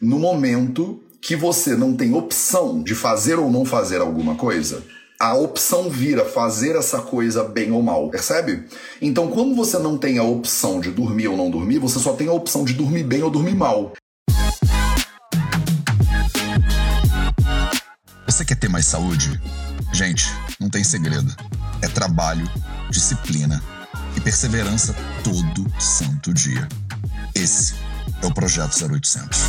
No momento que você não tem opção de fazer ou não fazer alguma coisa, a opção vira fazer essa coisa bem ou mal, percebe? Então, quando você não tem a opção de dormir ou não dormir, você só tem a opção de dormir bem ou dormir mal. Você quer ter mais saúde? Gente, não tem segredo. É trabalho, disciplina e perseverança todo santo dia. Esse é o Projeto 0800.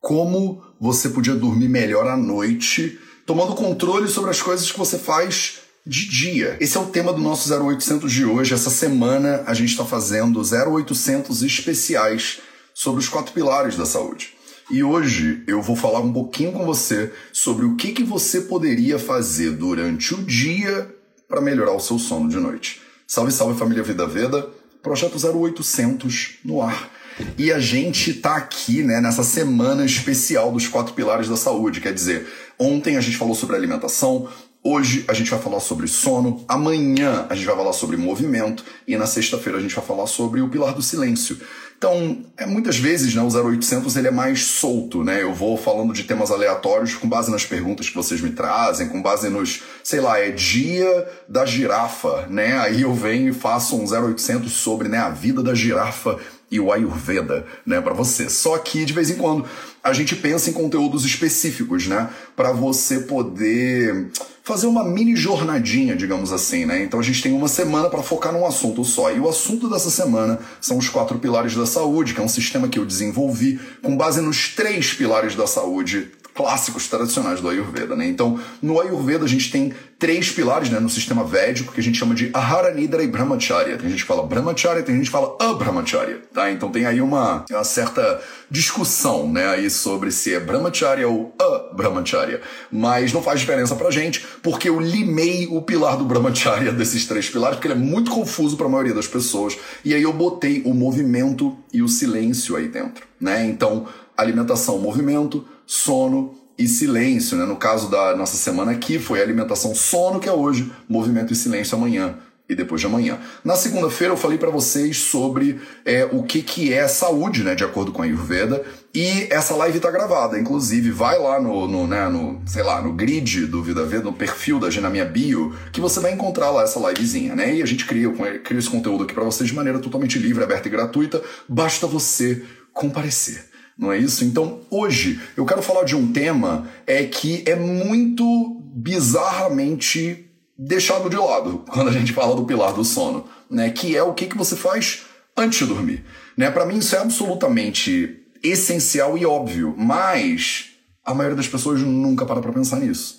Como você podia dormir melhor à noite, tomando controle sobre as coisas que você faz de dia. Esse é o tema do nosso 0800 de hoje. Essa semana a gente está fazendo 0800 especiais sobre os quatro pilares da saúde. E hoje eu vou falar um pouquinho com você sobre o que, que você poderia fazer durante o dia para melhorar o seu sono de noite. Salve, salve família Vida Veda, projeto 0800 no ar. E a gente tá aqui, né, nessa semana especial dos quatro pilares da saúde. Quer dizer, ontem a gente falou sobre alimentação, Hoje a gente vai falar sobre sono, amanhã a gente vai falar sobre movimento e na sexta-feira a gente vai falar sobre o pilar do silêncio. Então, é, muitas vezes né, o 0800 ele é mais solto, né? Eu vou falando de temas aleatórios com base nas perguntas que vocês me trazem, com base nos, sei lá, é dia da girafa, né? Aí eu venho e faço um 0800 sobre né, a vida da girafa e o Ayurveda, né, para você. Só que de vez em quando a gente pensa em conteúdos específicos, né, para você poder fazer uma mini jornadinha, digamos assim, né? Então a gente tem uma semana para focar num assunto só. E o assunto dessa semana são os quatro pilares da saúde, que é um sistema que eu desenvolvi com base nos três pilares da saúde clássicos tradicionais do Ayurveda, né? Então, no Ayurveda a gente tem três pilares, né, no sistema védico que a gente chama de Ahara, Nidra e Brahmacharya. Tem gente que fala Brahmacharya, tem gente que fala Abrahmacharya, tá? Então tem aí uma, uma certa discussão, né, aí sobre se é Brahmacharya ou Abrahmacharya. Mas não faz diferença pra gente, porque eu limei o pilar do Brahmacharya desses três pilares, porque ele é muito confuso para a maioria das pessoas. E aí eu botei o movimento e o silêncio aí dentro, né? Então, alimentação, movimento, sono e silêncio, né? No caso da nossa semana aqui, foi alimentação, sono, que é hoje, movimento e silêncio amanhã e depois de amanhã. Na segunda-feira eu falei para vocês sobre é, o que, que é saúde, né, de acordo com a Ayurveda, e essa live tá gravada, inclusive vai lá no, no, né, no sei lá, no grid do Vida Veda, no perfil da G na minha bio, que você vai encontrar lá essa livezinha, né, e a gente cria, cria esse conteúdo aqui para vocês de maneira totalmente livre, aberta e gratuita, basta você comparecer não é isso? Então, hoje eu quero falar de um tema é que é muito bizarramente deixado de lado quando a gente fala do pilar do sono, né? Que é o que, que você faz antes de dormir, né? Para mim isso é absolutamente essencial e óbvio, mas a maioria das pessoas nunca para para pensar nisso.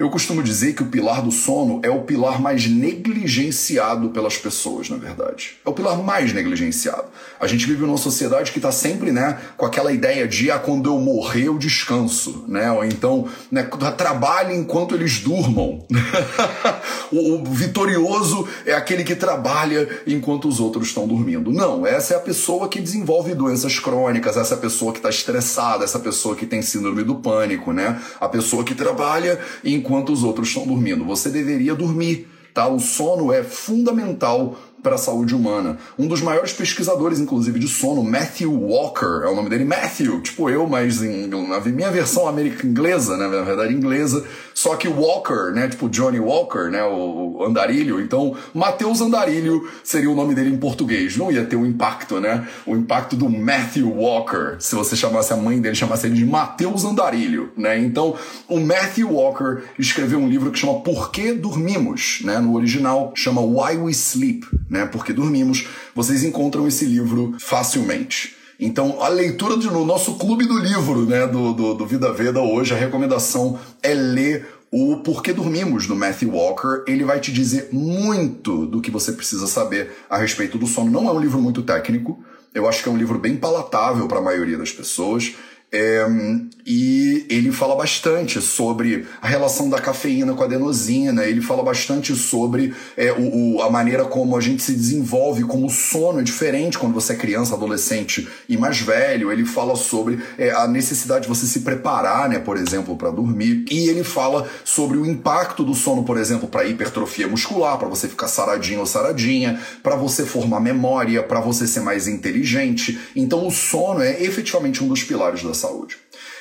Eu costumo dizer que o pilar do sono é o pilar mais negligenciado pelas pessoas, na verdade. É o pilar mais negligenciado. A gente vive numa sociedade que está sempre, né, com aquela ideia de, ah, quando eu morrer eu descanso, né? Ou então, né, trabalhe enquanto eles durmam. o, o vitorioso é aquele que trabalha enquanto os outros estão dormindo. Não, essa é a pessoa que desenvolve doenças crônicas, essa pessoa que está estressada, essa pessoa que tem síndrome do pânico, né? A pessoa que trabalha enquanto enquanto os outros estão dormindo. Você deveria dormir, tá? O sono é fundamental para a saúde humana. Um dos maiores pesquisadores, inclusive, de sono, Matthew Walker, é o nome dele, Matthew, tipo eu, mas em, na minha versão americana inglesa, né, na verdade inglesa, só que Walker, né, tipo Johnny Walker, né, o, Andarilho, então Mateus Andarilho seria o nome dele em português, não ia ter o impacto, né, o impacto do Matthew Walker, se você chamasse a mãe dele, chamasse ele de Mateus Andarilho, né, então o Matthew Walker escreveu um livro que chama Por que Dormimos, né, no original chama Why We Sleep, né? Porque dormimos. Vocês encontram esse livro facilmente. Então, a leitura de, no nosso clube do livro, né, do, do, do Vida Veda hoje, a recomendação é ler o Porquê Dormimos, do Matthew Walker. Ele vai te dizer muito do que você precisa saber a respeito do sono. Não é um livro muito técnico, eu acho que é um livro bem palatável para a maioria das pessoas. É, e ele fala bastante sobre a relação da cafeína com a adenosina, ele fala bastante sobre é, o, o, a maneira como a gente se desenvolve, como o sono é diferente quando você é criança, adolescente e mais velho. Ele fala sobre é, a necessidade de você se preparar, né, por exemplo, para dormir. E ele fala sobre o impacto do sono, por exemplo, para hipertrofia muscular, para você ficar saradinho ou saradinha, para você formar memória, para você ser mais inteligente. Então, o sono é efetivamente um dos pilares da saúde.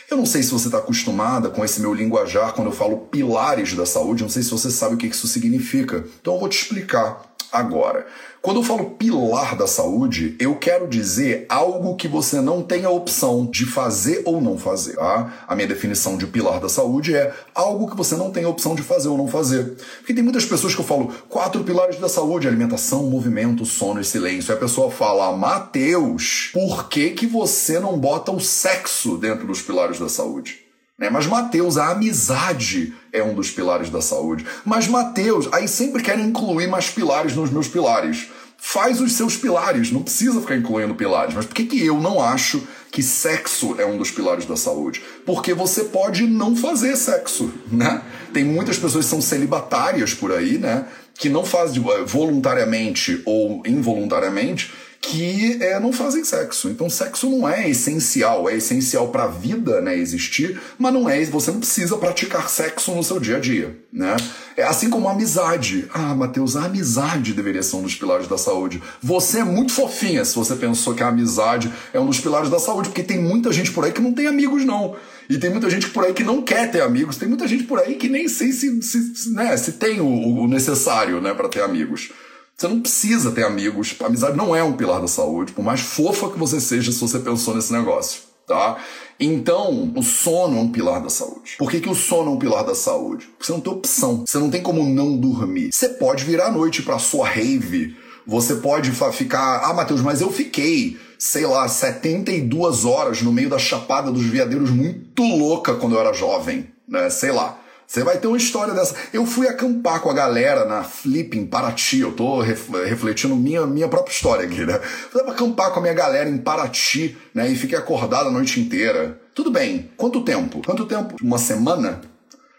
Eu não sei se você está acostumada com esse meu linguajar quando eu falo pilares da saúde, não sei se você sabe o que isso significa. Então eu vou te explicar agora. Quando eu falo pilar da saúde, eu quero dizer algo que você não tem a opção de fazer ou não fazer. Tá? A minha definição de pilar da saúde é algo que você não tem a opção de fazer ou não fazer. Porque tem muitas pessoas que eu falo quatro pilares da saúde: alimentação, movimento, sono e silêncio. E a pessoa fala, Mateus, por que, que você não bota o sexo dentro dos pilares da saúde? Né? Mas Mateus, a amizade é um dos pilares da saúde. Mas Mateus, aí sempre querem incluir mais pilares nos meus pilares. Faz os seus pilares, não precisa ficar incluindo pilares. Mas por que, que eu não acho que sexo é um dos pilares da saúde? Porque você pode não fazer sexo, né? Tem muitas pessoas que são celibatárias por aí, né? Que não fazem voluntariamente ou involuntariamente que é, não fazem sexo. Então, sexo não é essencial, é essencial para a vida, né, existir, mas não é. Você não precisa praticar sexo no seu dia a dia, né? É assim como a amizade. Ah, Matheus, a amizade deveria ser um dos pilares da saúde. Você é muito fofinha se você pensou que a amizade é um dos pilares da saúde, porque tem muita gente por aí que não tem amigos, não. E tem muita gente por aí que não quer ter amigos. Tem muita gente por aí que nem sei se, se, né, se tem o, o necessário, né, para ter amigos. Você não precisa ter amigos. A amizade não é um pilar da saúde, por mais fofa que você seja se você pensou nesse negócio, tá? Então, o sono é um pilar da saúde. Por que, que o sono é um pilar da saúde? Porque você não tem opção. Você não tem como não dormir. Você pode virar à noite pra sua rave. Você pode ficar. Ah, Matheus, mas eu fiquei, sei lá, 72 horas no meio da chapada dos veadeiros muito louca quando eu era jovem, né? Sei lá. Você vai ter uma história dessa. Eu fui acampar com a galera na Flip em Paraty. Eu tô refletindo minha, minha própria história aqui, né? Fui acampar com a minha galera em Paraty, né? E fiquei acordado a noite inteira. Tudo bem. Quanto tempo? Quanto tempo? Uma semana?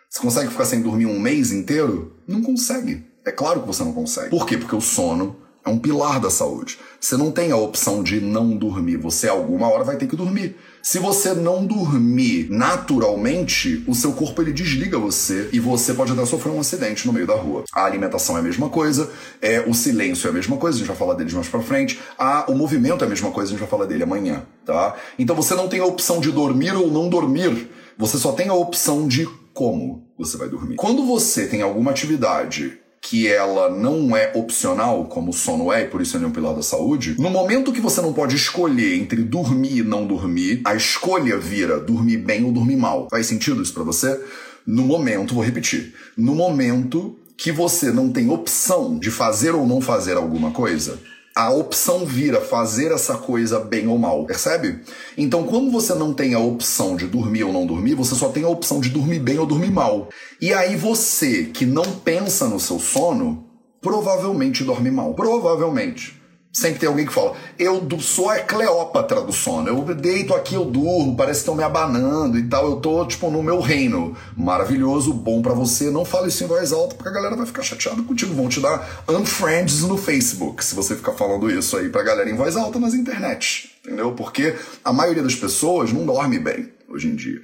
Você consegue ficar sem dormir um mês inteiro? Não consegue. É claro que você não consegue. Por quê? Porque o sono é um pilar da saúde. Você não tem a opção de não dormir. Você alguma hora vai ter que dormir. Se você não dormir naturalmente, o seu corpo ele desliga você e você pode até sofrer um acidente no meio da rua. A alimentação é a mesma coisa, é o silêncio é a mesma coisa, a gente vai falar deles mais para frente. A, o movimento é a mesma coisa, a gente vai falar dele amanhã, tá? Então você não tem a opção de dormir ou não dormir. Você só tem a opção de como você vai dormir. Quando você tem alguma atividade que ela não é opcional, como o sono é, e por isso é um pilar da saúde, no momento que você não pode escolher entre dormir e não dormir, a escolha vira dormir bem ou dormir mal. Faz sentido isso para você? No momento, vou repetir, no momento que você não tem opção de fazer ou não fazer alguma coisa, a opção vira fazer essa coisa bem ou mal, percebe? Então, quando você não tem a opção de dormir ou não dormir, você só tem a opção de dormir bem ou dormir mal. E aí você que não pensa no seu sono, provavelmente dorme mal. Provavelmente. Sempre tem alguém que fala, eu sou a Cleópatra do sono, eu deito aqui, eu durmo, parece que estão me abanando e tal, eu tô, tipo, no meu reino. Maravilhoso, bom para você, não fale isso em voz alta, porque a galera vai ficar chateada contigo, vão te dar unfriends no Facebook, se você ficar falando isso aí pra galera em voz alta nas internet, entendeu? Porque a maioria das pessoas não dorme bem hoje em dia.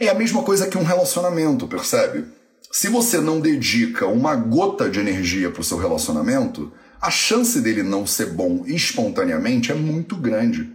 É a mesma coisa que um relacionamento, percebe? Se você não dedica uma gota de energia pro seu relacionamento, a chance dele não ser bom espontaneamente é muito grande.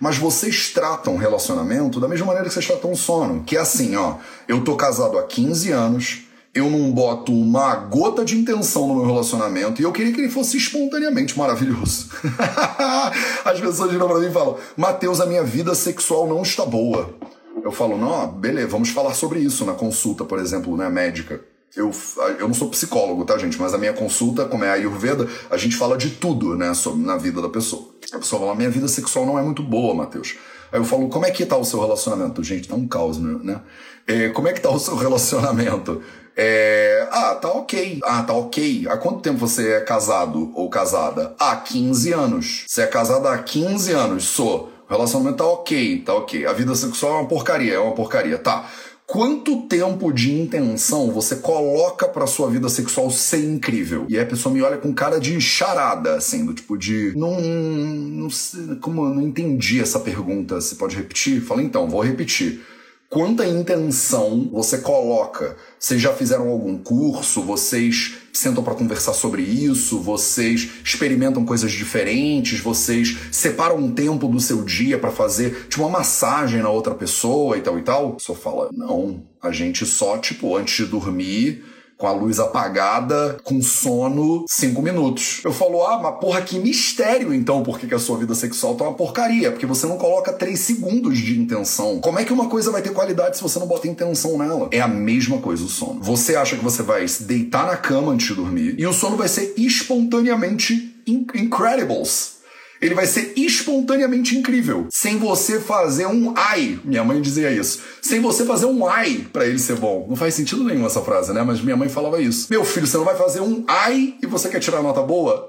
Mas vocês tratam relacionamento da mesma maneira que vocês tratam sono, que é assim, ó, eu tô casado há 15 anos, eu não boto uma gota de intenção no meu relacionamento e eu queria que ele fosse espontaneamente maravilhoso. As pessoas viram pra mim e falam: Mateus, a minha vida sexual não está boa. Eu falo: não, beleza, vamos falar sobre isso na consulta, por exemplo, né, médica eu, eu não sou psicólogo, tá, gente? Mas a minha consulta, como é a Ayurveda, a gente fala de tudo, né, sobre, na vida da pessoa. A pessoa fala, minha vida sexual não é muito boa, Matheus. Aí eu falo, como é que tá o seu relacionamento? Gente, tá um caos, né? É, como é que tá o seu relacionamento? É, ah, tá ok. Ah, tá ok. Há quanto tempo você é casado ou casada? Há 15 anos. Você é casada há 15 anos, sou. O relacionamento tá ok, tá ok. A vida sexual é uma porcaria, é uma porcaria, tá. Quanto tempo de intenção você coloca pra sua vida sexual ser incrível? E aí a pessoa me olha com cara de charada, assim, do tipo de. Não. Não sei. Como eu não entendi essa pergunta. Você pode repetir? Fala então, vou repetir quanta intenção você coloca. Vocês já fizeram algum curso? Vocês sentam para conversar sobre isso? Vocês experimentam coisas diferentes? Vocês separam um tempo do seu dia para fazer tipo uma massagem na outra pessoa e tal e tal? Pessoa fala: "Não, a gente só tipo antes de dormir com a luz apagada, com sono, cinco minutos. Eu falo, ah, mas porra, que mistério então, por que a sua vida sexual tá uma porcaria? Porque você não coloca três segundos de intenção. Como é que uma coisa vai ter qualidade se você não bota intenção nela? É a mesma coisa o sono. Você acha que você vai se deitar na cama antes de dormir e o sono vai ser espontaneamente incredibles ele vai ser espontaneamente incrível. Sem você fazer um ai. Minha mãe dizia isso. Sem você fazer um ai para ele ser bom. Não faz sentido nenhum essa frase, né? Mas minha mãe falava isso. Meu filho, você não vai fazer um ai e você quer tirar nota boa?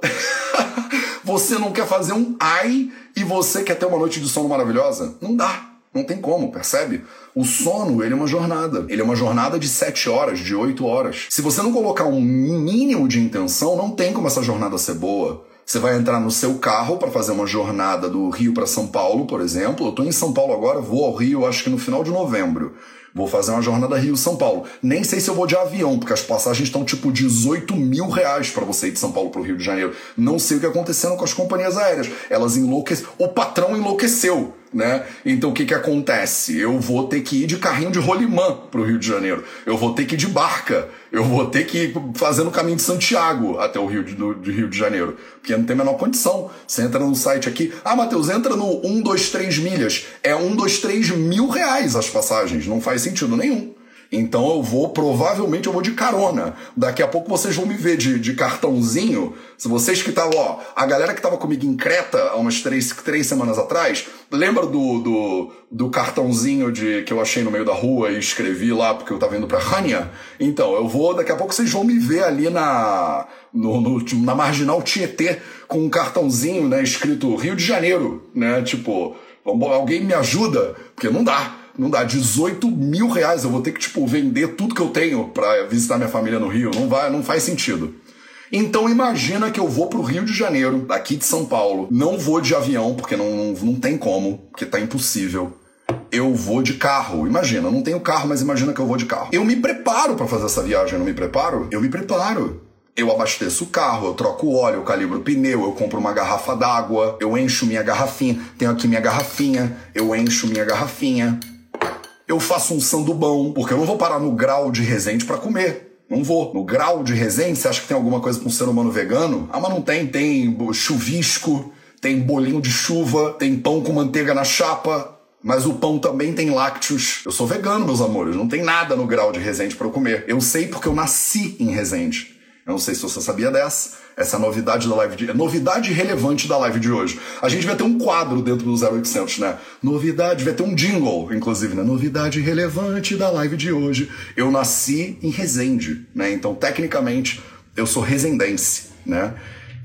você não quer fazer um ai e você quer ter uma noite de sono maravilhosa? Não dá. Não tem como, percebe? O sono, ele é uma jornada. Ele é uma jornada de 7 horas, de 8 horas. Se você não colocar um mínimo de intenção, não tem como essa jornada ser boa. Você vai entrar no seu carro para fazer uma jornada do Rio para São Paulo, por exemplo. Eu estou em São Paulo agora, vou ao Rio, acho que no final de novembro. Vou fazer uma jornada Rio-São Paulo. Nem sei se eu vou de avião, porque as passagens estão tipo 18 mil reais para você ir de São Paulo para o Rio de Janeiro. Não sei o que acontecendo com as companhias aéreas. Elas enlouqueceram. O patrão enlouqueceu né? Então o que que acontece? Eu vou ter que ir de carrinho de rolimã pro Rio de Janeiro. Eu vou ter que ir de barca. Eu vou ter que ir fazendo o caminho de Santiago até o Rio de, do, Rio de Janeiro. Porque não tem a menor condição. Você entra no site aqui. Ah, Matheus, entra no 123 milhas. É 123 mil reais as passagens. Não faz sentido nenhum. Então eu vou, provavelmente eu vou de carona. Daqui a pouco vocês vão me ver de, de cartãozinho. Se vocês que estavam, ó, a galera que tava comigo em Creta há umas três, três semanas atrás, lembra do, do, do cartãozinho de que eu achei no meio da rua e escrevi lá porque eu tava indo pra Rania? Então, eu vou, daqui a pouco vocês vão me ver ali na, no, no, na marginal Tietê com um cartãozinho, né, escrito Rio de Janeiro, né? Tipo, alguém me ajuda, porque não dá não dá 18 mil reais. Eu vou ter que, tipo, vender tudo que eu tenho para visitar minha família no Rio. Não vai, não faz sentido. Então imagina que eu vou pro Rio de Janeiro, daqui de São Paulo. Não vou de avião, porque não, não, tem como, porque tá impossível. Eu vou de carro. Imagina, eu não tenho carro, mas imagina que eu vou de carro. Eu me preparo para fazer essa viagem, eu não me preparo? Eu me preparo. Eu abasteço o carro, eu troco o óleo, eu calibro o pneu, eu compro uma garrafa d'água, eu encho minha garrafinha. Tenho aqui minha garrafinha, eu encho minha garrafinha eu faço um sandubão, porque eu não vou parar no grau de resente para comer. Não vou. No grau de resente, você acha que tem alguma coisa com um ser humano vegano? Ah, mas não tem. Tem chuvisco, tem bolinho de chuva, tem pão com manteiga na chapa. Mas o pão também tem lácteos. Eu sou vegano, meus amores. Não tem nada no grau de resente para eu comer. Eu sei porque eu nasci em resente. Eu não sei se você sabia dessa. Essa é a novidade da live de. É novidade relevante da live de hoje. A gente vai ter um quadro dentro do 0800, né? Novidade, vai ter um jingle, inclusive, né? Novidade relevante da live de hoje. Eu nasci em Resende, né? Então, tecnicamente, eu sou resendense, né?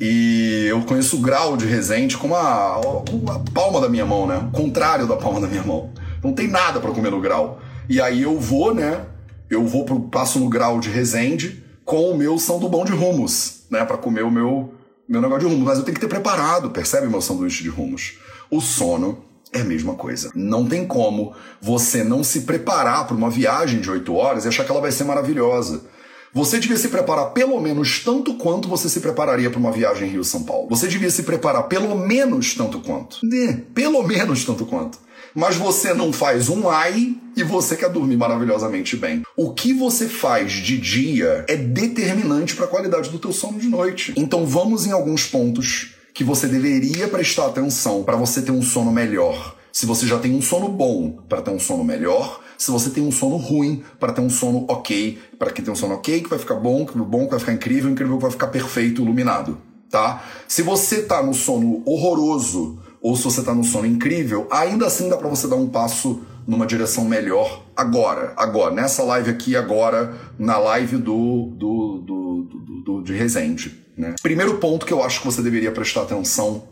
E eu conheço o grau de Resende como a, a palma da minha mão, né? O contrário da palma da minha mão. Não tem nada para comer no grau. E aí eu vou, né? Eu vou pro, passo no grau de Resende com o meu São do Bom de Rumos né, para comer o meu, meu negócio de rumos. Mas eu tenho que ter preparado, percebe meu sanduíche de rumos? O sono é a mesma coisa. Não tem como você não se preparar para uma viagem de 8 horas e achar que ela vai ser maravilhosa. Você devia se preparar pelo menos tanto quanto você se prepararia para uma viagem Rio-São Paulo. Você devia se preparar pelo menos tanto quanto. Né? Pelo menos tanto quanto mas você não faz um ai e você quer dormir maravilhosamente bem. O que você faz de dia é determinante para a qualidade do teu sono de noite. Então vamos em alguns pontos que você deveria prestar atenção para você ter um sono melhor. Se você já tem um sono bom para ter um sono melhor, se você tem um sono ruim para ter um sono ok, para que tenha um sono ok que vai ficar bom, que bom que vai ficar incrível, incrível que vai ficar perfeito, iluminado, tá? Se você tá no sono horroroso ou se você está num sono incrível, ainda assim dá para você dar um passo numa direção melhor agora, agora, nessa live aqui agora, na live do, do, do, do, do de Resende. Né? Primeiro ponto que eu acho que você deveria prestar atenção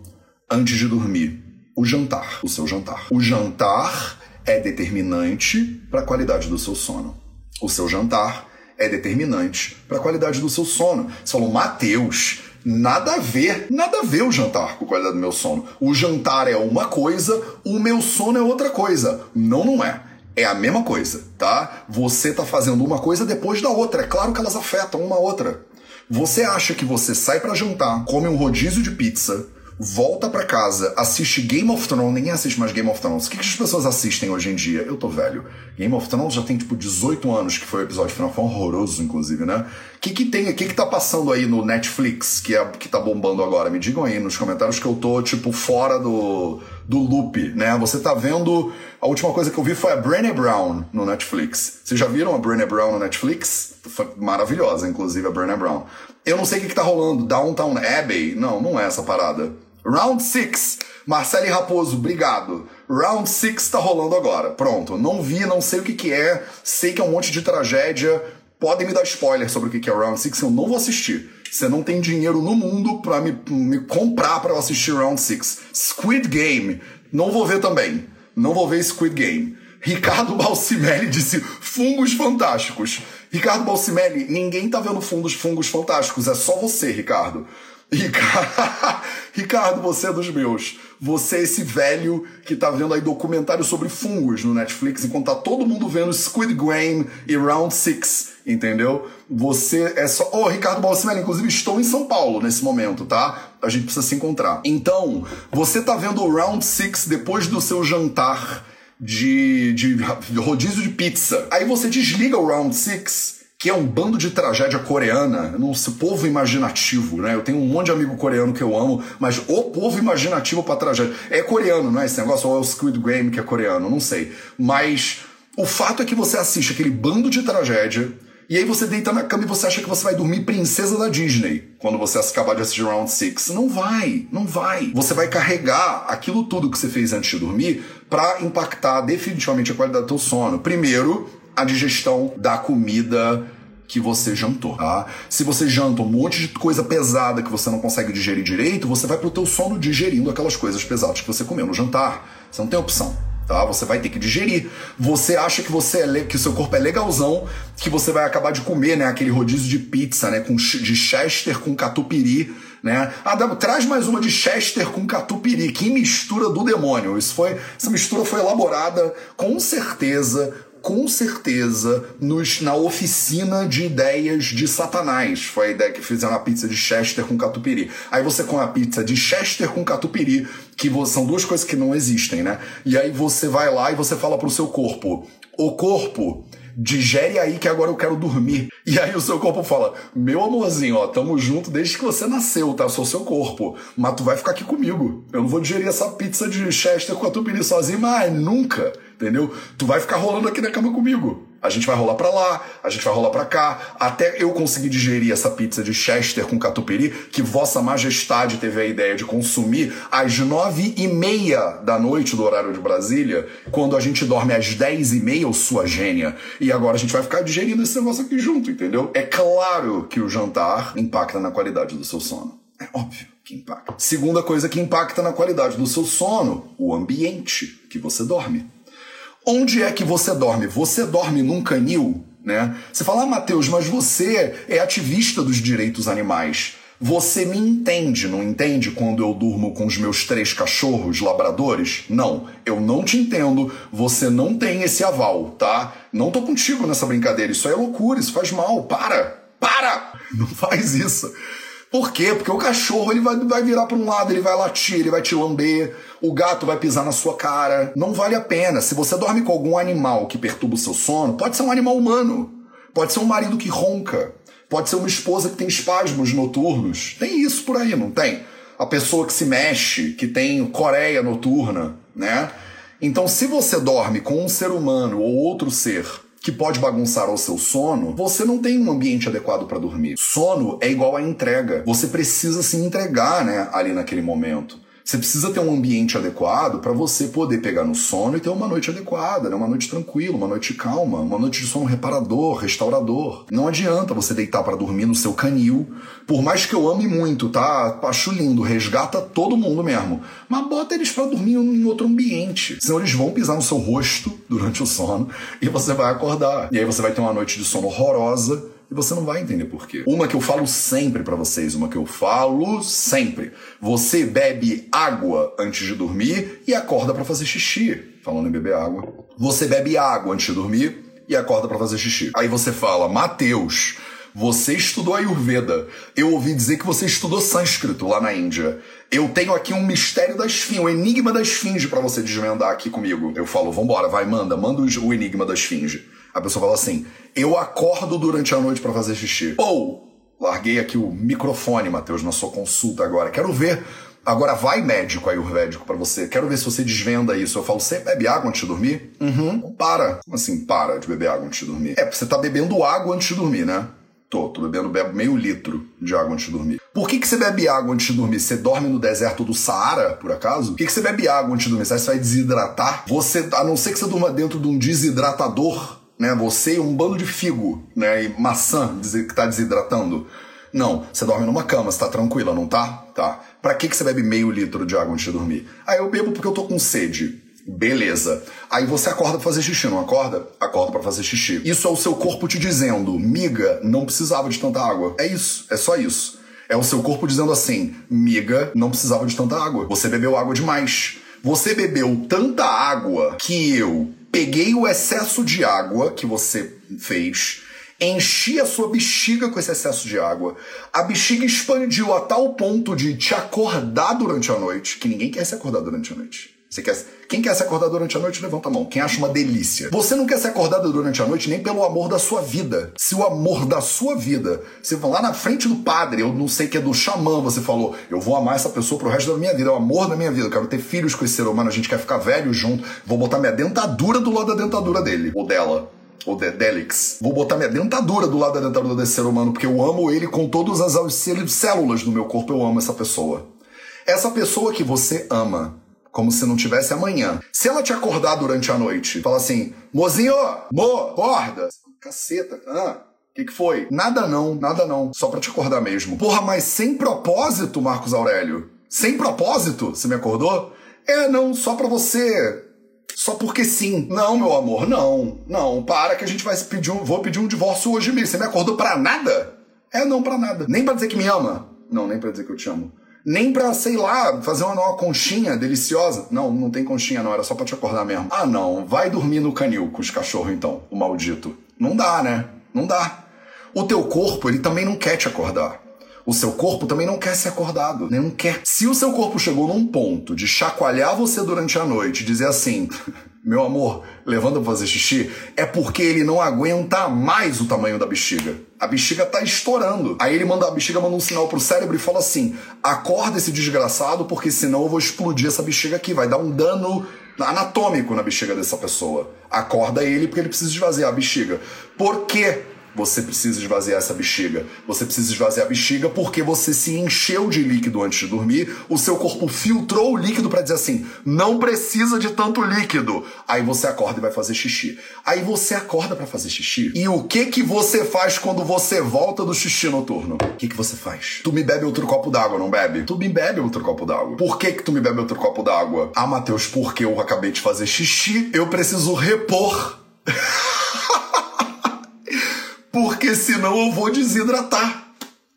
antes de dormir. Os jantar, o seu jantar. O jantar é determinante para a qualidade do seu sono. O seu jantar é determinante para a qualidade do seu sono. Você falou, Mateus, nada a ver, nada a ver o jantar com a qualidade do meu sono. O jantar é uma coisa, o meu sono é outra coisa. Não, não é. É a mesma coisa, tá? Você tá fazendo uma coisa depois da outra. É claro que elas afetam uma a outra. Você acha que você sai para jantar, come um rodízio de pizza, volta para casa, assiste Game of Thrones, ninguém assiste mais Game of Thrones. O que, que as pessoas assistem hoje em dia? Eu tô velho. Game of Thrones já tem tipo 18 anos que foi o episódio final, foi horroroso, inclusive, né? O que, que tem, o que, que tá passando aí no Netflix que, é, que tá bombando agora? Me digam aí nos comentários que eu tô, tipo, fora do, do loop, né? Você tá vendo. A última coisa que eu vi foi a Brené Brown no Netflix. Vocês já viram a Brené Brown no Netflix? Foi maravilhosa, inclusive, a Brené Brown. Eu não sei o que, que tá rolando. Downtown Abbey? Não, não é essa parada. Round 6. Marcele Raposo, obrigado. Round 6 tá rolando agora. Pronto. Não vi, não sei o que, que é. Sei que é um monte de tragédia. Podem me dar spoiler sobre o que, que é Round 6. Eu não vou assistir. Você não tem dinheiro no mundo para me, me comprar para eu assistir Round 6. Squid Game. Não vou ver também. Não vou ver Squid Game. Ricardo Balcimelli disse fungos fantásticos. Ricardo Balcimelli, ninguém tá vendo fundos, fungos fantásticos. É só você, Ricardo. Ricardo, você é dos meus. Você é esse velho que tá vendo aí documentário sobre fungos no Netflix, enquanto tá todo mundo vendo Squid Game e Round 6, entendeu? Você é só. Ô, oh, Ricardo Balsimel, inclusive estou em São Paulo nesse momento, tá? A gente precisa se encontrar. Então, você tá vendo o Round 6 depois do seu jantar de, de rodízio de pizza. Aí você desliga o Round 6 que é um bando de tragédia coreana, não sei, povo imaginativo, né? Eu tenho um monte de amigo coreano que eu amo, mas o povo imaginativo para tragédia é coreano, não é esse negócio ou é o Squid Game que é coreano, não sei. Mas o fato é que você assiste aquele bando de tragédia e aí você deita na cama e você acha que você vai dormir princesa da Disney quando você acabar de assistir Round 6. Não vai, não vai. Você vai carregar aquilo tudo que você fez antes de dormir para impactar definitivamente a qualidade do teu sono. Primeiro, a digestão da comida que você jantou, tá? Se você janta um monte de coisa pesada que você não consegue digerir direito, você vai pro teu sono digerindo aquelas coisas pesadas que você comeu no jantar. Você não tem opção. Tá? Você vai ter que digerir. Você acha que você é que o seu corpo é legalzão, que você vai acabar de comer, né, aquele rodízio de pizza, né, com de chester com catupiry, né? Ah, traz mais uma de chester com catupiry. Que mistura do demônio. Isso foi, essa mistura foi elaborada com certeza com certeza nos, na oficina de ideias de Satanás. Foi a ideia que fizeram a pizza de Chester com catupiry. Aí você com a pizza de Chester com catupiry, que são duas coisas que não existem, né? E aí você vai lá e você fala pro seu corpo: "O corpo, digere aí que agora eu quero dormir. E aí o seu corpo fala: Meu amorzinho, ó, tamo junto desde que você nasceu, tá? Sou seu corpo. Mas tu vai ficar aqui comigo. Eu não vou digerir essa pizza de Chester com a sozinho, mas nunca entendeu? Tu vai ficar rolando aqui na cama comigo. A gente vai rolar para lá, a gente vai rolar para cá, até eu conseguir digerir essa pizza de Chester com catupiry que Vossa Majestade teve a ideia de consumir às nove e meia da noite do horário de Brasília, quando a gente dorme às dez e meia, ou sua gênia. E agora a gente vai ficar digerindo esse negócio aqui junto, entendeu? É claro que o jantar impacta na qualidade do seu sono. É óbvio que impacta. Segunda coisa que impacta na qualidade do seu sono, o ambiente que você dorme. Onde é que você dorme? Você dorme num canil? Né? Você fala, ah, Matheus, mas você é ativista dos direitos animais. Você me entende, não entende quando eu durmo com os meus três cachorros labradores? Não, eu não te entendo, você não tem esse aval, tá? Não tô contigo nessa brincadeira, isso é loucura, isso faz mal, para! Para! Não faz isso. Por quê? Porque o cachorro ele vai, vai virar para um lado, ele vai latir, ele vai te lamber, o gato vai pisar na sua cara. Não vale a pena. Se você dorme com algum animal que perturba o seu sono, pode ser um animal humano, pode ser um marido que ronca, pode ser uma esposa que tem espasmos noturnos. Tem isso por aí, não tem? A pessoa que se mexe, que tem coreia noturna, né? Então, se você dorme com um ser humano ou outro ser que pode bagunçar o seu sono, você não tem um ambiente adequado para dormir. Sono é igual a entrega. Você precisa se entregar, né, ali naquele momento. Você precisa ter um ambiente adequado para você poder pegar no sono e ter uma noite adequada, né? uma noite tranquila, uma noite calma, uma noite de sono reparador, restaurador. Não adianta você deitar para dormir no seu canil, por mais que eu ame muito, tá? Acho lindo, resgata todo mundo mesmo. Mas bota eles para dormir em outro ambiente, senão eles vão pisar no seu rosto durante o sono e você vai acordar. E aí você vai ter uma noite de sono horrorosa e você não vai entender por quê. Uma que eu falo sempre para vocês, uma que eu falo sempre. Você bebe água antes de dormir e acorda para fazer xixi. Falando em beber água. Você bebe água antes de dormir e acorda para fazer xixi. Aí você fala, Mateus, você estudou Ayurveda. Eu ouvi dizer que você estudou sânscrito lá na Índia. Eu tenho aqui um mistério da esfinge, um enigma da esfinge para você desvendar aqui comigo. Eu falo, vambora, vai, manda, manda o enigma da esfinge. A pessoa fala assim: eu acordo durante a noite para fazer xixi. Ou, larguei aqui o microfone, Matheus, na sua consulta agora. Quero ver. Agora vai médico ayurvédico para você. Quero ver se você desvenda isso. Eu falo, você bebe água antes de dormir? Uhum. Para. Como assim, para de beber água antes de dormir? É, você tá bebendo água antes de dormir, né? Tô, tô bebendo bebo meio litro de água antes de dormir. Por que, que você bebe água antes de dormir? Você dorme no deserto do Saara, por acaso? Por que, que você bebe água antes de dormir? Você vai desidratar? Você, a não ser que você durma dentro de um desidratador, né? Você e um bando de figo, né? E maçã que tá desidratando. Não, você dorme numa cama, você tá tranquila, não tá? Tá. Pra que, que você bebe meio litro de água antes de dormir? Ah, eu bebo porque eu tô com sede. Beleza. Aí você acorda pra fazer xixi, não acorda? Acorda para fazer xixi. Isso é o seu corpo te dizendo, miga, não precisava de tanta água. É isso, é só isso. É o seu corpo dizendo assim, miga, não precisava de tanta água. Você bebeu água demais. Você bebeu tanta água que eu peguei o excesso de água que você fez, enchi a sua bexiga com esse excesso de água. A bexiga expandiu a tal ponto de te acordar durante a noite, que ninguém quer se acordar durante a noite. Você quer, quem quer se acordar durante a noite, levanta a mão. Quem acha uma delícia. Você não quer ser acordado durante a noite nem pelo amor da sua vida. Se o amor da sua vida, você vai lá na frente do padre, eu não sei que é do xamã, você falou, eu vou amar essa pessoa pro resto da minha vida, é o amor da minha vida, eu quero ter filhos com esse ser humano, a gente quer ficar velho junto, vou botar minha dentadura do lado da dentadura dele, ou dela ou Delix. Vou botar minha dentadura do lado da dentadura desse ser humano, porque eu amo ele com todas as células do meu corpo, eu amo essa pessoa. Essa pessoa que você ama, como se não tivesse amanhã. Se ela te acordar durante a noite, fala assim, mozinho, mo, acorda. Caceta, ah, o que, que foi? Nada não, nada não. Só pra te acordar mesmo. Porra, mas sem propósito, Marcos Aurélio? Sem propósito? Você me acordou? É, não, só pra você. Só porque sim. Não, meu amor, não. Não, para que a gente vai pedir um. Vou pedir um divórcio hoje mesmo. Você me acordou pra nada? É, não, pra nada. Nem pra dizer que me ama. Não, nem pra dizer que eu te amo. Nem pra, sei lá, fazer uma, uma conchinha deliciosa. Não, não tem conchinha não, era só pra te acordar mesmo. Ah não, vai dormir no canil com os cachorros então, o maldito. Não dá, né? Não dá. O teu corpo, ele também não quer te acordar. O seu corpo também não quer ser acordado, né? não quer. Se o seu corpo chegou num ponto de chacoalhar você durante a noite, dizer assim, meu amor, levanta pra fazer xixi, é porque ele não aguenta mais o tamanho da bexiga. A bexiga tá estourando. Aí ele manda, a bexiga manda um sinal pro cérebro e fala assim: acorda esse desgraçado, porque senão eu vou explodir essa bexiga aqui, vai dar um dano anatômico na bexiga dessa pessoa. Acorda ele porque ele precisa esvaziar a bexiga. Por quê? Você precisa esvaziar essa bexiga. Você precisa esvaziar a bexiga porque você se encheu de líquido antes de dormir. O seu corpo filtrou o líquido para dizer assim: não precisa de tanto líquido. Aí você acorda e vai fazer xixi. Aí você acorda para fazer xixi. E o que que você faz quando você volta do xixi noturno? O que que você faz? Tu me bebe outro copo d'água, não bebe? Tu me bebe outro copo d'água. Por que que tu me bebe outro copo d'água? Ah, Matheus, porque eu acabei de fazer xixi, eu preciso repor. porque senão eu vou desidratar.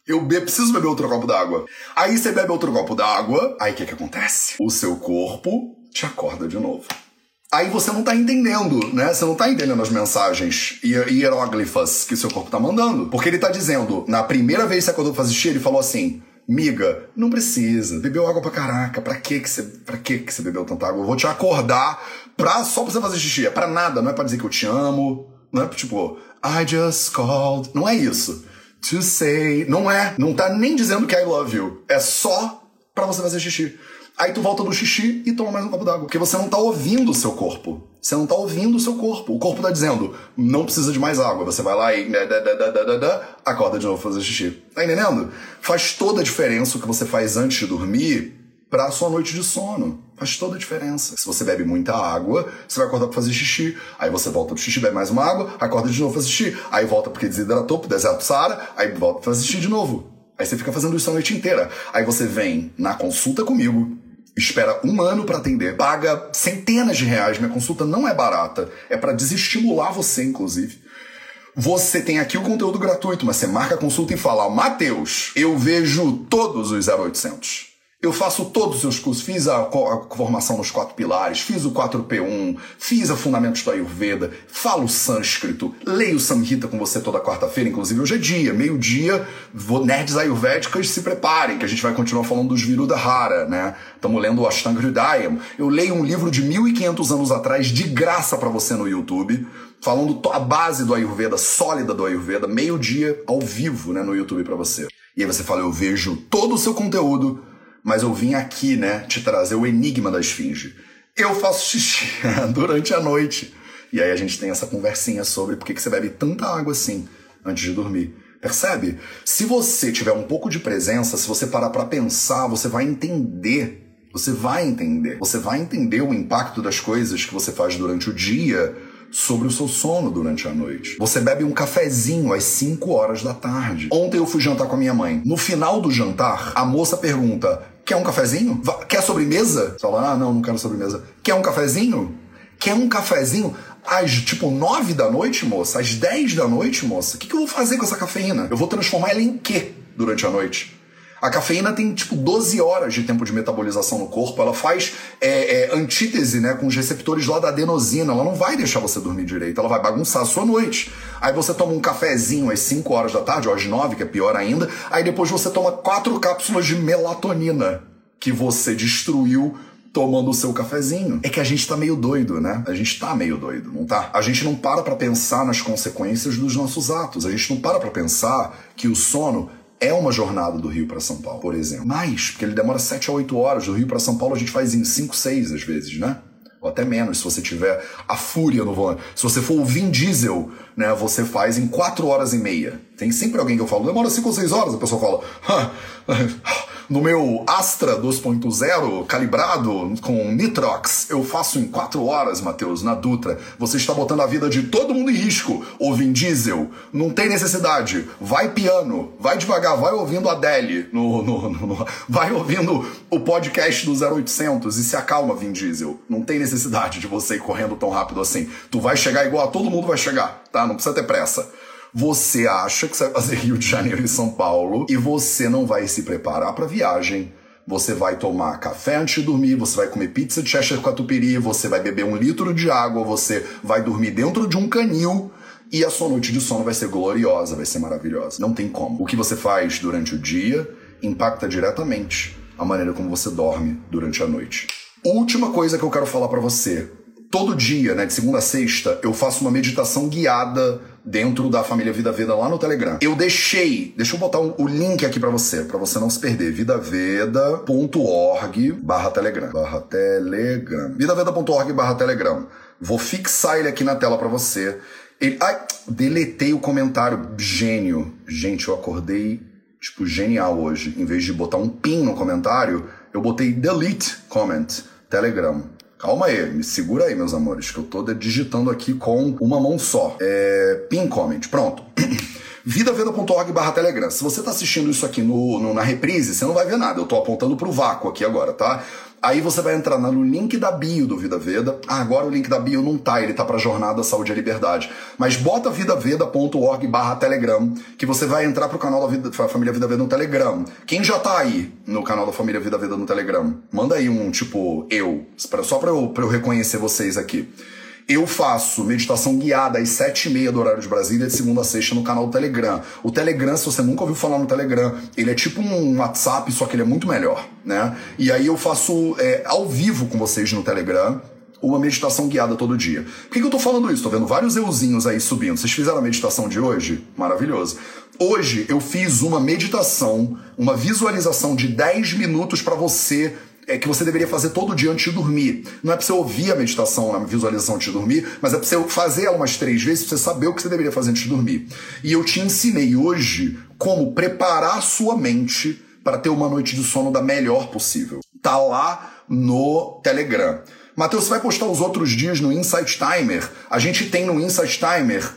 Eu be preciso beber outro copo d'água. Aí você bebe outro copo d'água, aí o que, que acontece? O seu corpo te acorda de novo. Aí você não tá entendendo, né? Você não tá entendendo as mensagens hieróglifas que seu corpo tá mandando. Porque ele tá dizendo, na primeira vez que você acordou pra fazer xixi, ele falou assim: Miga, não precisa. Bebeu água pra caraca. Pra que que você, pra que que você bebeu tanta água? Eu vou te acordar pra, só pra você fazer xixi. É pra nada, não é pra dizer que eu te amo. Não é tipo, I just called. Não é isso. To say. Não é. Não tá nem dizendo que I love you. É só pra você fazer xixi. Aí tu volta do xixi e toma mais um copo d'água. Porque você não tá ouvindo o seu corpo. Você não tá ouvindo o seu corpo. O corpo tá dizendo, não precisa de mais água. Você vai lá e acorda de novo pra fazer xixi. Tá entendendo? Faz toda a diferença o que você faz antes de dormir para a sua noite de sono. Faz toda a diferença. Se você bebe muita água, você vai acordar para fazer xixi. Aí você volta pro xixi, bebe mais uma água, acorda de novo pra fazer xixi. Aí volta porque desidratou pro deserto Saara, aí volta pra fazer xixi de novo. Aí você fica fazendo isso a noite inteira. Aí você vem na consulta comigo, espera um ano para atender, paga centenas de reais. Minha consulta não é barata, é para desestimular você, inclusive. Você tem aqui o conteúdo gratuito, mas você marca a consulta e fala: Mateus, eu vejo todos os 0800. Eu faço todos os seus cursos, fiz a, a, formação nos quatro pilares, fiz o 4P1, fiz a Fundamentos do Ayurveda, falo sânscrito, leio Samhita com você toda quarta-feira, inclusive hoje é dia, meio-dia, nerds ayurvédicas se preparem, que a gente vai continuar falando dos Virudhara, né? Estamos lendo o Ashtanga Hridayam. Eu leio um livro de 1500 anos atrás, de graça para você no YouTube, falando a base do Ayurveda, sólida do Ayurveda, meio-dia ao vivo, né, no YouTube para você. E aí você fala, eu vejo todo o seu conteúdo mas eu vim aqui, né, te trazer o enigma da esfinge. Eu faço xixi durante a noite. E aí a gente tem essa conversinha sobre por que você bebe tanta água assim antes de dormir. Percebe? Se você tiver um pouco de presença, se você parar para pensar, você vai entender. Você vai entender. Você vai entender o impacto das coisas que você faz durante o dia sobre o seu sono durante a noite. Você bebe um cafezinho às 5 horas da tarde. Ontem eu fui jantar com a minha mãe. No final do jantar, a moça pergunta: Quer um cafezinho? Quer sobremesa? Você fala, ah, não, não quero sobremesa. Quer um cafezinho? Quer um cafezinho? Às, tipo, nove da noite, moça? Às dez da noite, moça? O que, que eu vou fazer com essa cafeína? Eu vou transformar ela em quê durante a noite? A cafeína tem tipo 12 horas de tempo de metabolização no corpo, ela faz é, é, antítese né, com os receptores lá da adenosina, ela não vai deixar você dormir direito, ela vai bagunçar a sua noite. Aí você toma um cafezinho às 5 horas da tarde, ou às 9, que é pior ainda, aí depois você toma quatro cápsulas de melatonina que você destruiu tomando o seu cafezinho. É que a gente tá meio doido, né? A gente tá meio doido, não tá? A gente não para pra pensar nas consequências dos nossos atos. A gente não para pra pensar que o sono é uma jornada do Rio para São Paulo, por exemplo. Mais, porque ele demora 7 a 8 horas. Do Rio para São Paulo a gente faz em 5, 6 às vezes, né? Ou até menos, se você tiver a fúria no volante. Se você for o Vin Diesel, né, você faz em 4 horas e meia. Tem sempre alguém que eu falo, demora 5 ou 6 horas, a pessoa fala, no meu Astra 2.0 calibrado com Nitrox, eu faço em 4 horas, Matheus, na Dutra. Você está botando a vida de todo mundo em risco. Ou Vin Diesel, não tem necessidade. Vai piano, vai devagar, vai ouvindo a Adele, no, no, no, vai ouvindo o podcast do 0800 e se acalma, Vin Diesel. Não tem necessidade de você ir correndo tão rápido assim. Tu vai chegar igual a todo mundo vai chegar, tá? Não precisa ter pressa. Você acha que você vai fazer Rio de Janeiro e São Paulo e você não vai se preparar para viagem. Você vai tomar café antes de dormir, você vai comer pizza de Chester catupiry, você vai beber um litro de água, você vai dormir dentro de um canil e a sua noite de sono vai ser gloriosa, vai ser maravilhosa. Não tem como. O que você faz durante o dia impacta diretamente a maneira como você dorme durante a noite. Última coisa que eu quero falar para você. Todo dia, né, de segunda a sexta, eu faço uma meditação guiada dentro da família Vida Veda lá no Telegram. Eu deixei, deixa eu botar o um, link aqui para você, para você não se perder, vidaveda.org barra Telegram, barra Telegram, vidaveda.org barra Telegram. Vou fixar ele aqui na tela para você. Ele, ai, deletei o comentário, gênio. Gente, eu acordei, tipo, genial hoje. Em vez de botar um pin no comentário, eu botei delete comment, Telegram. Calma aí, me segura aí, meus amores, que eu tô digitando aqui com uma mão só. É, pin comment, pronto. vidaveda.org barra Telegram. Se você tá assistindo isso aqui no, no, na reprise, você não vai ver nada. Eu tô apontando pro vácuo aqui agora, tá? Aí você vai entrar no link da bio do Vida Veda. Ah, agora o link da bio não tá, ele tá pra Jornada Saúde e Liberdade. Mas bota vidaveda.org barra Telegram, que você vai entrar pro canal da Vida, Família Vida Veda no Telegram. Quem já tá aí no canal da Família Vida Veda no Telegram? Manda aí um tipo eu, só pra eu, pra eu reconhecer vocês aqui. Eu faço meditação guiada às sete e meia do horário de Brasília, de segunda a sexta, no canal do Telegram. O Telegram, se você nunca ouviu falar no Telegram, ele é tipo um WhatsApp, só que ele é muito melhor, né? E aí eu faço é, ao vivo com vocês no Telegram, uma meditação guiada todo dia. Por que, que eu tô falando isso? Tô vendo vários euzinhos aí subindo. Vocês fizeram a meditação de hoje? Maravilhoso. Hoje eu fiz uma meditação, uma visualização de 10 minutos para você é que você deveria fazer todo dia antes de dormir. Não é para você ouvir a meditação, a visualização antes de dormir, mas é para você fazer umas três vezes para você saber o que você deveria fazer antes de dormir. E eu te ensinei hoje como preparar sua mente para ter uma noite de sono da melhor possível. Tá lá no Telegram. Matheus, você vai postar os outros dias no Insight Timer? A gente tem no Insight Timer,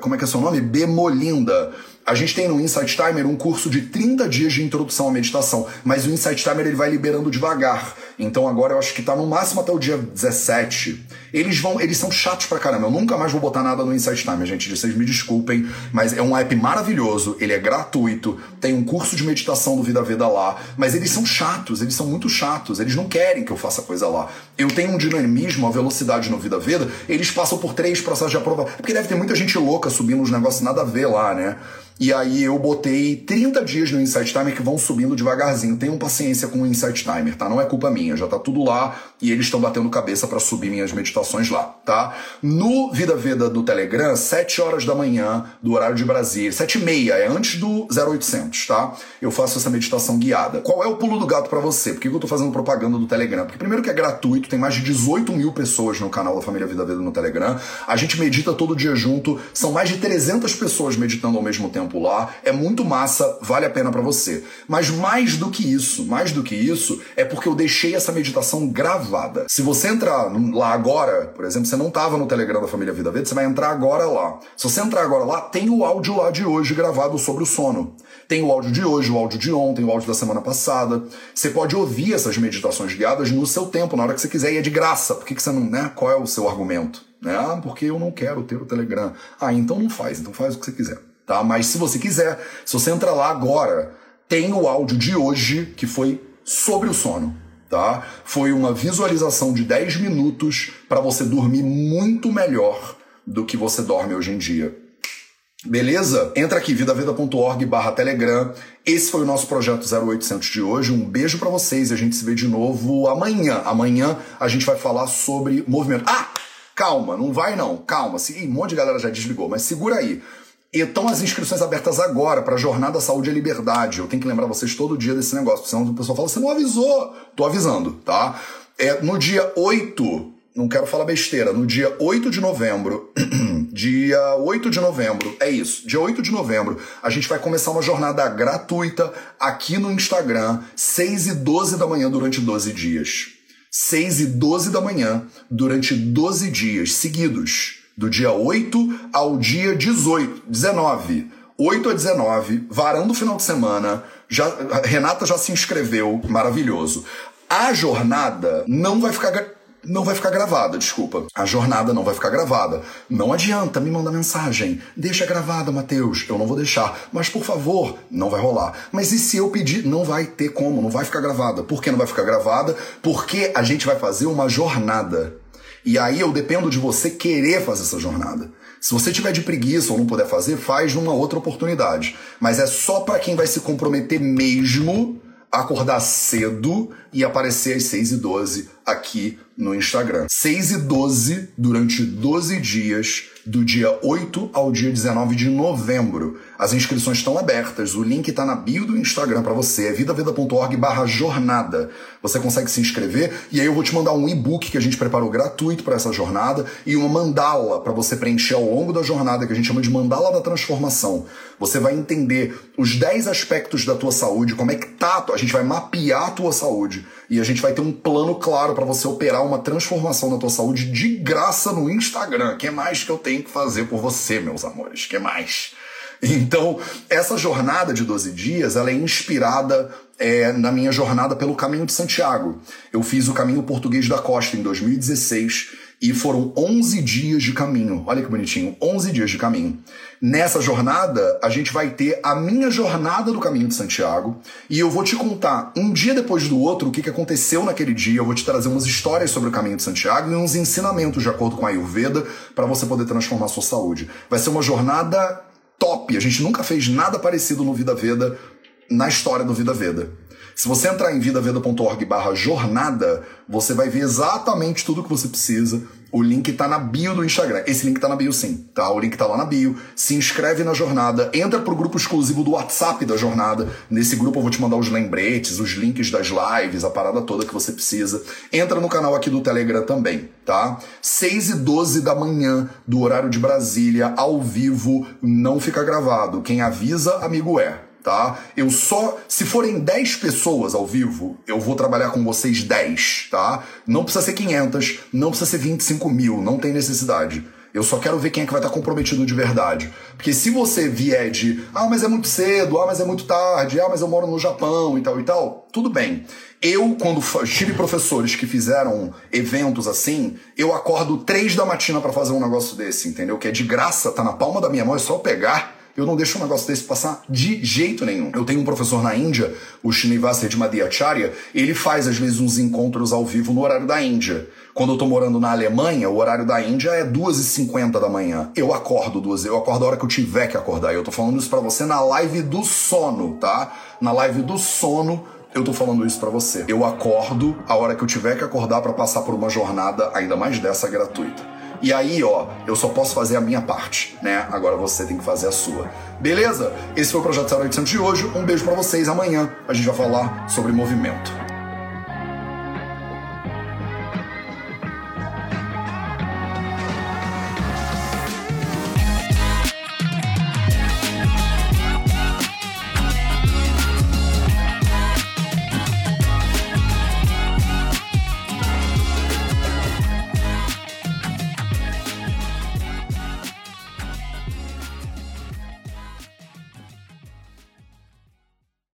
como é que é seu nome? Bemolinda. A gente tem no Insight Timer um curso de 30 dias de introdução à meditação, mas o Insight Timer ele vai liberando devagar. Então agora eu acho que tá no máximo até o dia 17. Eles vão, eles são chatos pra caramba. Eu nunca mais vou botar nada no Insight Timer, gente. Vocês me desculpem, mas é um app maravilhoso, ele é gratuito, tem um curso de meditação do Vida Veda lá, mas eles são chatos, eles são muito chatos, eles não querem que eu faça coisa lá. Eu tenho um dinamismo, uma velocidade no Vida Veda, eles passam por três processos de aprovação. Porque deve ter muita gente louca subindo uns negócios nada a ver lá, né? E aí eu botei 30 dias no Insight Timer que vão subindo devagarzinho. Tenham paciência com o Insight Timer, tá? Não é culpa minha, já tá tudo lá e eles estão batendo cabeça para subir minhas meditações lá, tá? No Vida Veda do Telegram, 7 horas da manhã, do horário de Brasília, 7 e meia, é antes do 0800, tá? Eu faço essa meditação guiada. Qual é o pulo do gato para você? Por que eu tô fazendo propaganda do Telegram? Porque primeiro que é gratuito, tem mais de 18 mil pessoas no canal da Família Vida Veda no Telegram. A gente medita todo dia junto, são mais de 300 pessoas meditando ao mesmo tempo lá, é muito massa, vale a pena para você. Mas mais do que isso, mais do que isso, é porque eu deixei essa meditação gravada. Se você entrar lá agora, por exemplo, você não estava no Telegram da Família Vida Verde, você vai entrar agora lá. Se você entrar agora lá, tem o áudio lá de hoje gravado sobre o sono. Tem o áudio de hoje, o áudio de ontem, o áudio da semana passada. Você pode ouvir essas meditações guiadas no seu tempo, na hora que você quiser, e é de graça. Por que, que você não, né? Qual é o seu argumento? Ah, porque eu não quero ter o Telegram. Ah, então não faz, então faz o que você quiser tá? Mas se você quiser, se você entrar lá agora, tem o áudio de hoje que foi sobre o sono, tá? Foi uma visualização de 10 minutos para você dormir muito melhor do que você dorme hoje em dia. Beleza? Entra aqui, vidaveda.org barra Telegram. Esse foi o nosso projeto 0800 de hoje. Um beijo para vocês e a gente se vê de novo amanhã. Amanhã a gente vai falar sobre movimento. Ah! Calma, não vai não. Calma. Ih, um monte de galera já desligou, mas segura aí. Estão as inscrições abertas agora para a Jornada Saúde e Liberdade. Eu tenho que lembrar vocês todo dia desse negócio, senão o pessoal fala, você não avisou. Tô avisando, tá? É, no dia 8, não quero falar besteira, no dia 8 de novembro, dia 8 de novembro, é isso, dia 8 de novembro, a gente vai começar uma jornada gratuita aqui no Instagram, 6 e 12 da manhã durante 12 dias. 6 e 12 da manhã durante 12 dias seguidos do dia 8 ao dia 18, 19. 8 a 19, varando o final de semana. Já, Renata já se inscreveu, maravilhoso. A jornada não vai ficar não vai ficar gravada, desculpa. A jornada não vai ficar gravada. Não adianta me mandar mensagem. Deixa gravada, Matheus. Eu não vou deixar. Mas por favor, não vai rolar. Mas e se eu pedir? Não vai ter como, não vai ficar gravada. Por que não vai ficar gravada? Porque a gente vai fazer uma jornada. E aí eu dependo de você querer fazer essa jornada. Se você tiver de preguiça ou não puder fazer, faz numa outra oportunidade. Mas é só para quem vai se comprometer mesmo acordar cedo e aparecer às 6 e 12 aqui no Instagram. 6 e 12 durante 12 dias, do dia 8 ao dia 19 de novembro. As inscrições estão abertas, o link está na bio do Instagram para você, é vidaveda.org barra jornada. Você consegue se inscrever e aí eu vou te mandar um e-book que a gente preparou gratuito para essa jornada e uma mandala para você preencher ao longo da jornada, que a gente chama de mandala da transformação. Você vai entender os 10 aspectos da tua saúde, como é que tá, a gente vai mapear a tua saúde e a gente vai ter um plano claro para você operar uma transformação na tua saúde de graça no Instagram. que mais que eu tenho que fazer por você, meus amores? que mais? Então, essa jornada de 12 dias, ela é inspirada é, na minha jornada pelo Caminho de Santiago. Eu fiz o Caminho Português da Costa em 2016 e foram 11 dias de caminho. Olha que bonitinho, 11 dias de caminho. Nessa jornada, a gente vai ter a minha jornada do Caminho de Santiago e eu vou te contar um dia depois do outro o que aconteceu naquele dia. Eu vou te trazer umas histórias sobre o Caminho de Santiago e uns ensinamentos de acordo com a Ayurveda para você poder transformar sua saúde. Vai ser uma jornada top. A gente nunca fez nada parecido no Vida Veda na história do Vida Veda. Se você entrar em vidaveda.org barra jornada, você vai ver exatamente tudo que você precisa. O link está na bio do Instagram. Esse link está na bio sim, tá? O link está lá na bio. Se inscreve na jornada, entra pro grupo exclusivo do WhatsApp da jornada. Nesse grupo eu vou te mandar os lembretes, os links das lives, a parada toda que você precisa. Entra no canal aqui do Telegram também, tá? 6 e 12 da manhã, do horário de Brasília, ao vivo, não fica gravado. Quem avisa, amigo é tá? Eu só, se forem 10 pessoas ao vivo, eu vou trabalhar com vocês 10, tá? Não precisa ser 500, não precisa ser 25 mil, não tem necessidade. Eu só quero ver quem é que vai estar comprometido de verdade. Porque se você vier de, ah, mas é muito cedo, ah, mas é muito tarde, ah, mas eu moro no Japão e tal e tal, tudo bem. Eu, quando tive professores que fizeram eventos assim, eu acordo três da matina para fazer um negócio desse, entendeu? Que é de graça, tá na palma da minha mão, é só pegar eu não deixo um negócio desse passar de jeito nenhum. Eu tenho um professor na Índia, o Srinivasa Redmadhyacharya, ele faz às vezes uns encontros ao vivo no horário da Índia. Quando eu tô morando na Alemanha, o horário da Índia é 2h50 da manhã. Eu acordo duas, eu acordo a hora que eu tiver que acordar. Eu tô falando isso para você na live do sono, tá? Na live do sono, eu tô falando isso para você. Eu acordo a hora que eu tiver que acordar para passar por uma jornada ainda mais dessa gratuita. E aí, ó, eu só posso fazer a minha parte, né? Agora você tem que fazer a sua. Beleza? Esse foi o Projeto 0800 de hoje. Um beijo para vocês. Amanhã a gente vai falar sobre movimento.